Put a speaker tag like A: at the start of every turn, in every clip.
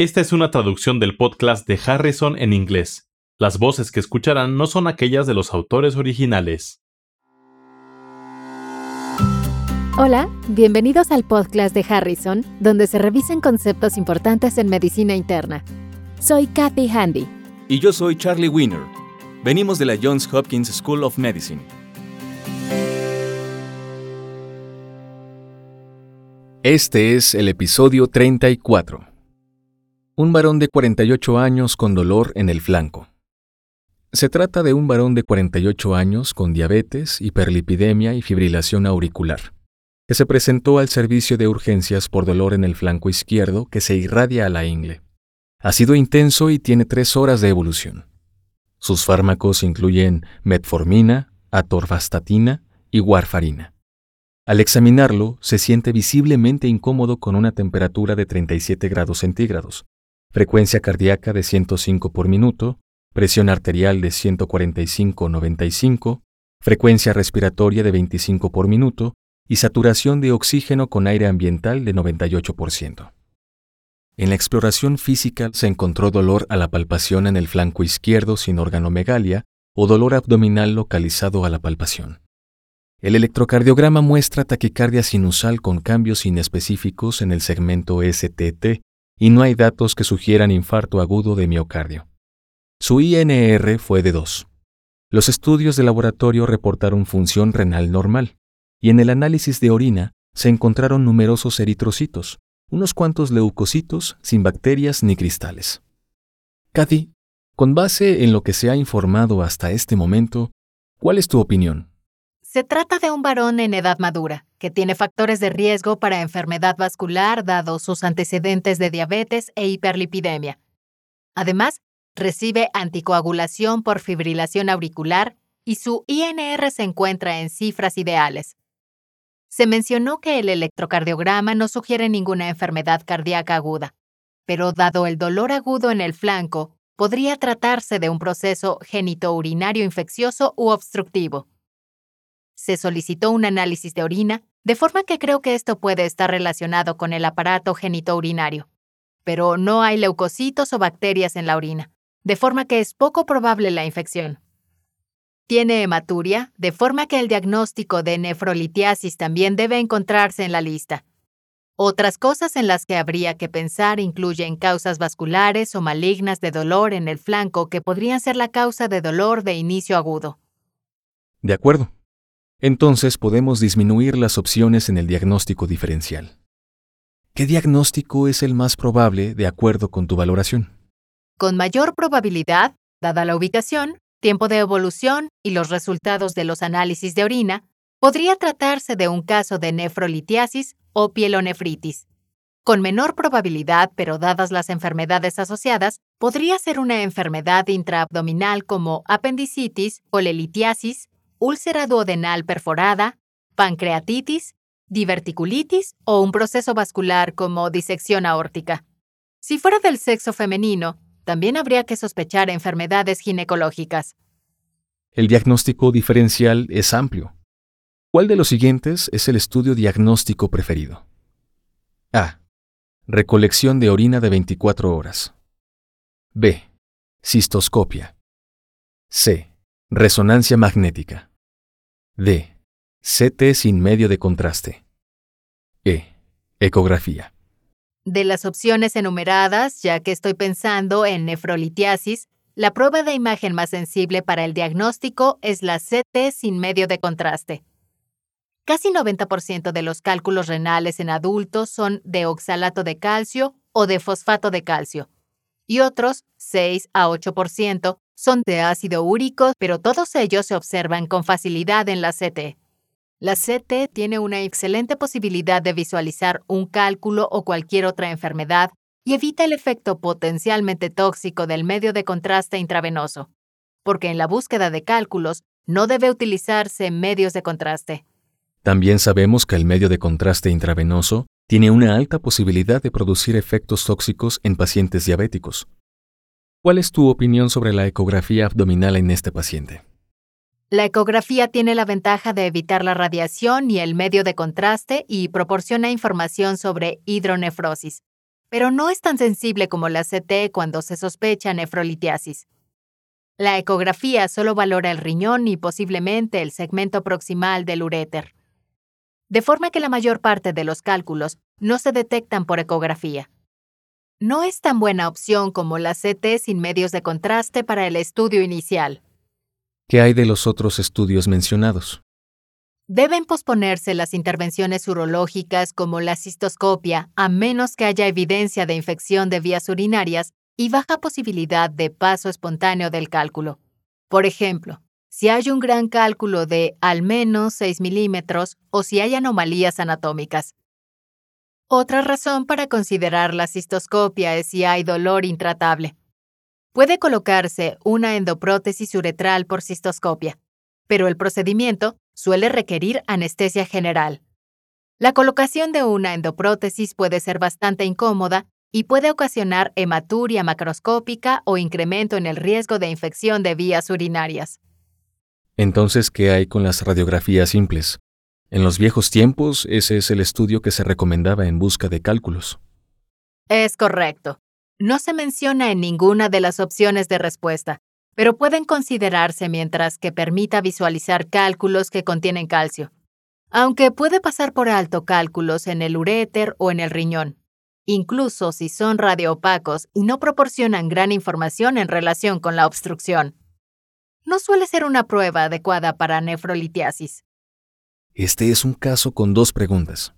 A: Esta es una traducción del podcast de Harrison en inglés. Las voces que escucharán no son aquellas de los autores originales.
B: Hola, bienvenidos al podcast de Harrison, donde se revisan conceptos importantes en medicina interna. Soy Kathy Handy.
C: Y yo soy Charlie Wiener. Venimos de la Johns Hopkins School of Medicine. Este es el episodio 34. Un varón de 48 años con dolor en el flanco. Se trata de un varón de 48 años con diabetes, hiperlipidemia y fibrilación auricular, que se presentó al servicio de urgencias por dolor en el flanco izquierdo que se irradia a la ingle. Ha sido intenso y tiene tres horas de evolución. Sus fármacos incluyen metformina, atorvastatina y warfarina. Al examinarlo, se siente visiblemente incómodo con una temperatura de 37 grados centígrados, frecuencia cardíaca de 105 por minuto, presión arterial de 145-95, frecuencia respiratoria de 25 por minuto y saturación de oxígeno con aire ambiental de 98%. En la exploración física se encontró dolor a la palpación en el flanco izquierdo sin organomegalia o dolor abdominal localizado a la palpación. El electrocardiograma muestra taquicardia sinusal con cambios inespecíficos en el segmento STT y no hay datos que sugieran infarto agudo de miocardio. Su INR fue de 2. Los estudios de laboratorio reportaron función renal normal, y en el análisis de orina se encontraron numerosos eritrocitos, unos cuantos leucocitos sin bacterias ni cristales. Cathy, con base en lo que se ha informado hasta este momento, ¿cuál es tu opinión?
B: Se trata de un varón en edad madura, que tiene factores de riesgo para enfermedad vascular dado sus antecedentes de diabetes e hiperlipidemia. Además, recibe anticoagulación por fibrilación auricular y su INR se encuentra en cifras ideales. Se mencionó que el electrocardiograma no sugiere ninguna enfermedad cardíaca aguda, pero dado el dolor agudo en el flanco, podría tratarse de un proceso genitourinario infeccioso u obstructivo se solicitó un análisis de orina, de forma que creo que esto puede estar relacionado con el aparato genitourinario. Pero no hay leucocitos o bacterias en la orina, de forma que es poco probable la infección. Tiene hematuria, de forma que el diagnóstico de nefrolitiasis también debe encontrarse en la lista. Otras cosas en las que habría que pensar incluyen causas vasculares o malignas de dolor en el flanco que podrían ser la causa de dolor de inicio agudo.
C: De acuerdo entonces podemos disminuir las opciones en el diagnóstico diferencial. ¿Qué diagnóstico es el más probable de acuerdo con tu valoración?
B: Con mayor probabilidad, dada la ubicación, tiempo de evolución y los resultados de los análisis de orina, podría tratarse de un caso de nefrolitiasis o pielonefritis. Con menor probabilidad, pero dadas las enfermedades asociadas, podría ser una enfermedad intraabdominal como apendicitis, o lelitiasis úlcera duodenal perforada, pancreatitis, diverticulitis o un proceso vascular como disección aórtica. Si fuera del sexo femenino, también habría que sospechar enfermedades ginecológicas.
C: El diagnóstico diferencial es amplio. ¿Cuál de los siguientes es el estudio diagnóstico preferido? A. Recolección de orina de 24 horas. B. Cistoscopia. C. Resonancia magnética. D. CT sin medio de contraste. E. Ecografía.
B: De las opciones enumeradas, ya que estoy pensando en nefrolitiasis, la prueba de imagen más sensible para el diagnóstico es la CT sin medio de contraste. Casi 90% de los cálculos renales en adultos son de oxalato de calcio o de fosfato de calcio, y otros 6 a 8% son de ácido úrico, pero todos ellos se observan con facilidad en la CT. La CT tiene una excelente posibilidad de visualizar un cálculo o cualquier otra enfermedad y evita el efecto potencialmente tóxico del medio de contraste intravenoso, porque en la búsqueda de cálculos no debe utilizarse medios de contraste.
C: También sabemos que el medio de contraste intravenoso tiene una alta posibilidad de producir efectos tóxicos en pacientes diabéticos. ¿Cuál es tu opinión sobre la ecografía abdominal en este paciente?
B: La ecografía tiene la ventaja de evitar la radiación y el medio de contraste y proporciona información sobre hidronefrosis, pero no es tan sensible como la CT cuando se sospecha nefrolitiasis. La ecografía solo valora el riñón y posiblemente el segmento proximal del uréter, de forma que la mayor parte de los cálculos no se detectan por ecografía. No es tan buena opción como la CT sin medios de contraste para el estudio inicial.
C: ¿Qué hay de los otros estudios mencionados?
B: Deben posponerse las intervenciones urológicas como la cistoscopia a menos que haya evidencia de infección de vías urinarias y baja posibilidad de paso espontáneo del cálculo. Por ejemplo, si hay un gran cálculo de al menos 6 milímetros o si hay anomalías anatómicas. Otra razón para considerar la cistoscopia es si hay dolor intratable. Puede colocarse una endoprótesis uretral por cistoscopia, pero el procedimiento suele requerir anestesia general. La colocación de una endoprótesis puede ser bastante incómoda y puede ocasionar hematuria macroscópica o incremento en el riesgo de infección de vías urinarias.
C: Entonces, ¿qué hay con las radiografías simples? En los viejos tiempos, ese es el estudio que se recomendaba en busca de cálculos.
B: Es correcto. No se menciona en ninguna de las opciones de respuesta, pero pueden considerarse mientras que permita visualizar cálculos que contienen calcio, aunque puede pasar por alto cálculos en el uréter o en el riñón, incluso si son radioopacos y no proporcionan gran información en relación con la obstrucción. No suele ser una prueba adecuada para nefrolitiasis.
C: Este es un caso con dos preguntas.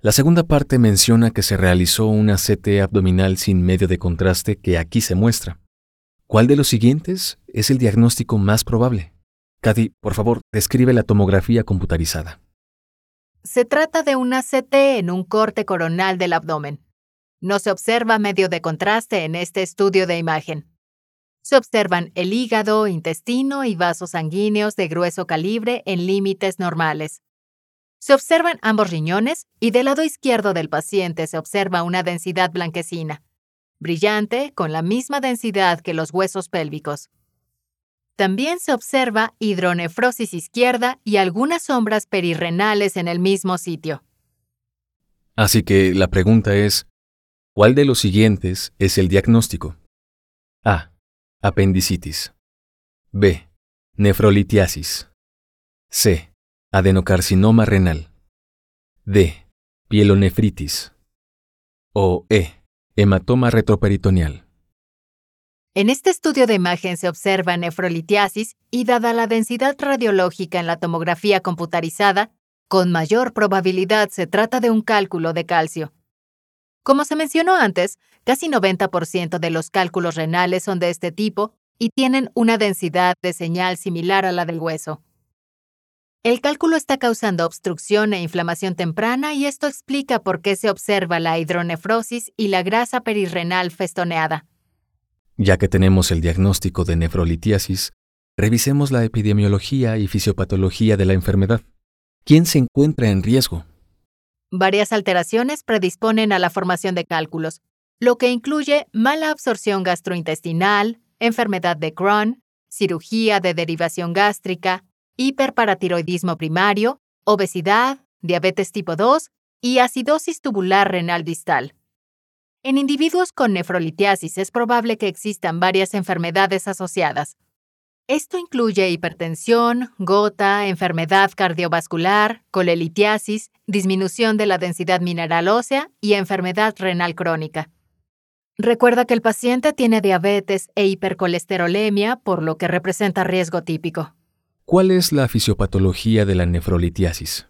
C: La segunda parte menciona que se realizó una CT abdominal sin medio de contraste que aquí se muestra. ¿Cuál de los siguientes es el diagnóstico más probable? Cady, por favor, describe la tomografía computarizada.
B: Se trata de una CT en un corte coronal del abdomen. No se observa medio de contraste en este estudio de imagen. Se observan el hígado, intestino y vasos sanguíneos de grueso calibre en límites normales. Se observan ambos riñones y del lado izquierdo del paciente se observa una densidad blanquecina, brillante con la misma densidad que los huesos pélvicos. También se observa hidronefrosis izquierda y algunas sombras perirrenales en el mismo sitio.
C: Así que la pregunta es, ¿cuál de los siguientes es el diagnóstico? A apendicitis. B. Nefrolitiasis. C. Adenocarcinoma renal. D. Pielonefritis. O E. Hematoma retroperitoneal.
B: En este estudio de imagen se observa nefrolitiasis y dada la densidad radiológica en la tomografía computarizada, con mayor probabilidad se trata de un cálculo de calcio. Como se mencionó antes, casi 90% de los cálculos renales son de este tipo y tienen una densidad de señal similar a la del hueso. El cálculo está causando obstrucción e inflamación temprana y esto explica por qué se observa la hidronefrosis y la grasa perirrenal festoneada.
C: Ya que tenemos el diagnóstico de nefrolitiasis, revisemos la epidemiología y fisiopatología de la enfermedad. ¿Quién se encuentra en riesgo?
B: Varias alteraciones predisponen a la formación de cálculos, lo que incluye mala absorción gastrointestinal, enfermedad de Crohn, cirugía de derivación gástrica, hiperparatiroidismo primario, obesidad, diabetes tipo 2 y acidosis tubular renal distal. En individuos con nefrolitiasis es probable que existan varias enfermedades asociadas, esto incluye hipertensión, gota, enfermedad cardiovascular, colelitiasis, disminución de la densidad mineral ósea y enfermedad renal crónica. Recuerda que el paciente tiene diabetes e hipercolesterolemia, por lo que representa riesgo típico.
C: ¿Cuál es la fisiopatología de la nefrolitiasis?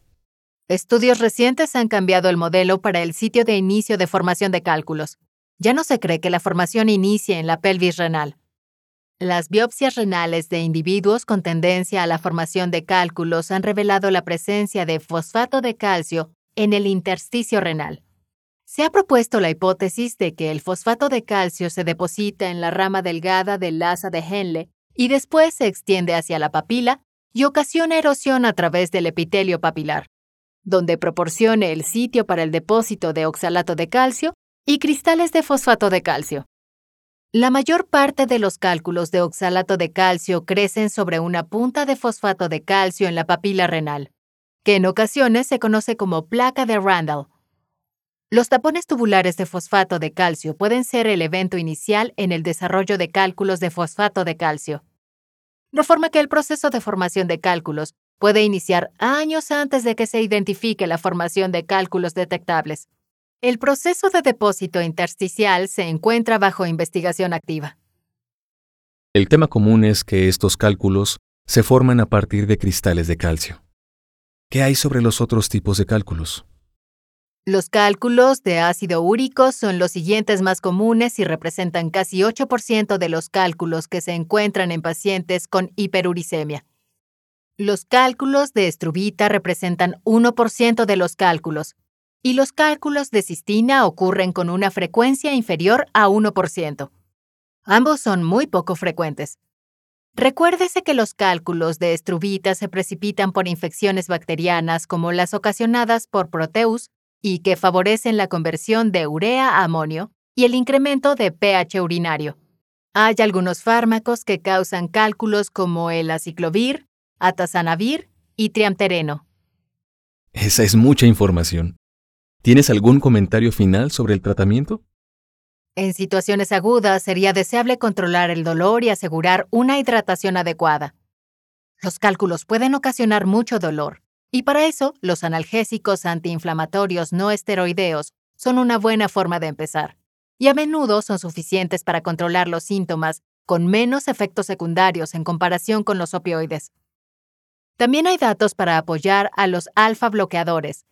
B: Estudios recientes han cambiado el modelo para el sitio de inicio de formación de cálculos. Ya no se cree que la formación inicie en la pelvis renal. Las biopsias renales de individuos con tendencia a la formación de cálculos han revelado la presencia de fosfato de calcio en el intersticio renal. Se ha propuesto la hipótesis de que el fosfato de calcio se deposita en la rama delgada del asa de Henle y después se extiende hacia la papila y ocasiona erosión a través del epitelio papilar, donde proporcione el sitio para el depósito de oxalato de calcio y cristales de fosfato de calcio. La mayor parte de los cálculos de oxalato de calcio crecen sobre una punta de fosfato de calcio en la papila renal, que en ocasiones se conoce como placa de Randall. Los tapones tubulares de fosfato de calcio pueden ser el evento inicial en el desarrollo de cálculos de fosfato de calcio. De forma que el proceso de formación de cálculos puede iniciar años antes de que se identifique la formación de cálculos detectables. El proceso de depósito intersticial se encuentra bajo investigación activa.
C: El tema común es que estos cálculos se forman a partir de cristales de calcio. ¿Qué hay sobre los otros tipos de cálculos?
B: Los cálculos de ácido úrico son los siguientes más comunes y representan casi 8% de los cálculos que se encuentran en pacientes con hiperuricemia. Los cálculos de estrubita representan 1% de los cálculos, y los cálculos de cistina ocurren con una frecuencia inferior a 1%. Ambos son muy poco frecuentes. Recuérdese que los cálculos de estrubita se precipitan por infecciones bacterianas como las ocasionadas por Proteus y que favorecen la conversión de urea a amonio y el incremento de pH urinario. Hay algunos fármacos que causan cálculos como el aciclovir, atazanavir y triamtereno.
C: Esa es mucha información. ¿Tienes algún comentario final sobre el tratamiento?
B: En situaciones agudas sería deseable controlar el dolor y asegurar una hidratación adecuada. Los cálculos pueden ocasionar mucho dolor, y para eso los analgésicos antiinflamatorios no esteroideos son una buena forma de empezar, y a menudo son suficientes para controlar los síntomas con menos efectos secundarios en comparación con los opioides. También hay datos para apoyar a los alfa bloqueadores,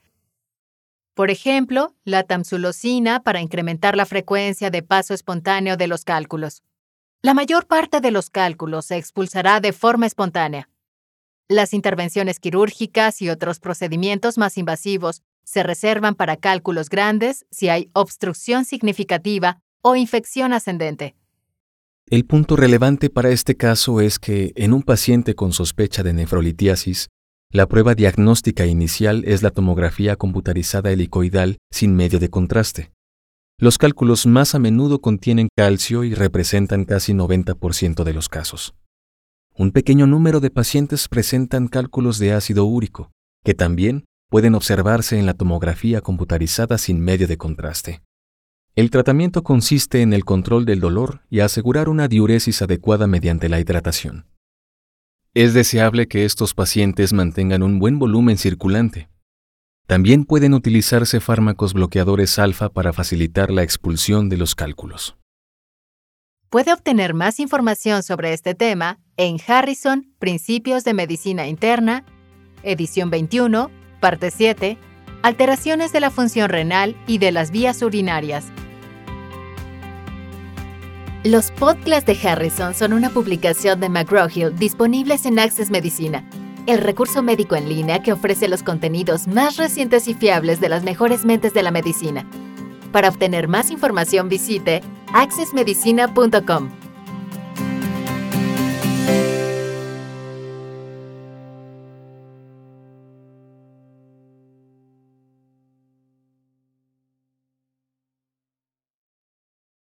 B: por ejemplo, la tamsulosina para incrementar la frecuencia de paso espontáneo de los cálculos. La mayor parte de los cálculos se expulsará de forma espontánea. Las intervenciones quirúrgicas y otros procedimientos más invasivos se reservan para cálculos grandes si hay obstrucción significativa o infección ascendente.
C: El punto relevante para este caso es que en un paciente con sospecha de nefrolitiasis, la prueba diagnóstica inicial es la tomografía computarizada helicoidal sin medio de contraste. Los cálculos más a menudo contienen calcio y representan casi 90% de los casos. Un pequeño número de pacientes presentan cálculos de ácido úrico, que también pueden observarse en la tomografía computarizada sin medio de contraste. El tratamiento consiste en el control del dolor y asegurar una diuresis adecuada mediante la hidratación. Es deseable que estos pacientes mantengan un buen volumen circulante. También pueden utilizarse fármacos bloqueadores alfa para facilitar la expulsión de los cálculos.
B: Puede obtener más información sobre este tema en Harrison, Principios de Medicina Interna, edición 21, parte 7, Alteraciones de la función renal y de las vías urinarias, los podcasts de Harrison son una publicación de McGraw-Hill disponibles en Access Medicina, el recurso médico en línea que ofrece los contenidos más recientes y fiables de las mejores mentes de la medicina. Para obtener más información visite accessmedicina.com.